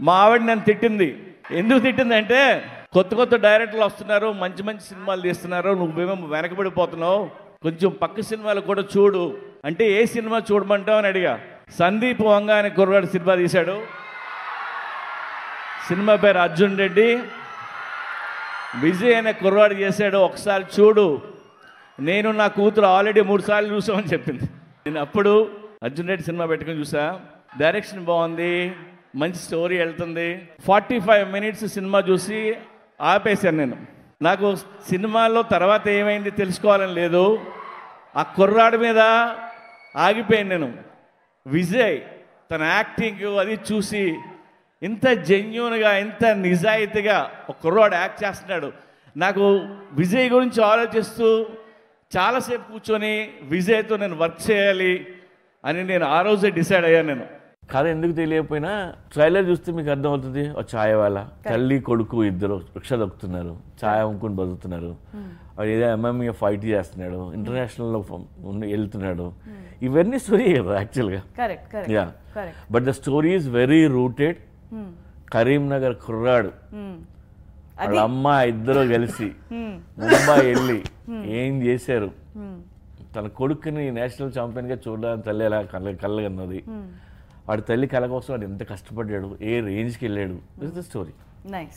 మా ఆవిడ నన్ను తిట్టింది. ఎందుకు తిట్టింది అంటే కొత్త కొత్త డైరెక్టర్లు వస్తున్నారు మంచి మంచి సినిమాలు తీస్తున్నారు నువ్వేమో వెనకబడిపోతున్నావు కొంచెం పక్క సినిమాలు కూడా చూడు. అంటే ఏ సినిమా చూడమంటావు అని అడిగా. సందీప్ వంగ అనే కుర్రాడు సినిమా తీశాడు. సినిమా పేరు అర్జున్ రెడ్డి. విజయ్ అనే కుర్రాడు చేశాడు ఒకసారి చూడు. నేను నా కూతురు ఆల్రెడీ మూడు సార్లు చూసామని చెప్పింది. నేను అప్పుడు అర్జున్ రెడ్డి సినిమా పెట్టుకొని చూసా. డైరెక్షన్ బాగుంది. మంచి స్టోరీ వెళ్తుంది. ఫార్టీ ఫైవ్ మినిట్స్ సినిమా చూసి ఆపేశాను నేను. నాకు సినిమాలో తర్వాత ఏమైంది తెలుసుకోవాలని లేదు. ఆ కుర్రాడి మీద ఆగిపోయాను నేను. విజయ్ తన యాక్టింగ్ అది చూసి ఇంత జెన్యున్గా ఇంత నిజాయితీగా ఒక కుర్రాడు యాక్ట్ చేస్తున్నాడు. నాకు విజయ్ గురించి ఆలోచిస్తూ చాలాసేపు కూర్చొని విజయ్తో నేను వర్క్ చేయాలి అని నేను ఆ రోజే డిసైడ్ అయ్యాను నేను. కథ ఎందుకు తెలియకపోయినా ట్రైలర్ చూస్తే మీకు అర్థమవుతుంది ఒక ఛాయ్ వాళ్ళ తల్లి కొడుకు ఇద్దరు రిక్షా దొక్కుతున్నారు ఛాయ్ అమ్ముకుని బతుకుతున్నారు. వాడు ఏదో ఎంఎంఏ ఫైట్ చేస్తున్నాడు ఇంటర్నేషనల్లో వెళ్తున్నాడు. ఇవన్నీ స్టోరీ కదా యాక్చువల్గా yeah but the story is very rooted Karimnagar కుర్రాడు. వాళ్ళ అమ్మ ఇద్దరు కలిసి ముంబై వెళ్ళి ఏం చేశారు? తన కొడుకుని నేషనల్ ఛాంపియన్గా చూడడానికి తల్లి ఎలా కళ్ళ కళ్ళగన్నది వాడి తల్లి కళ కోసం వాడు ఎంత కష్టపడ్డాడు ఏ రేంజ్కి వెళ్ళాడు. This the story nice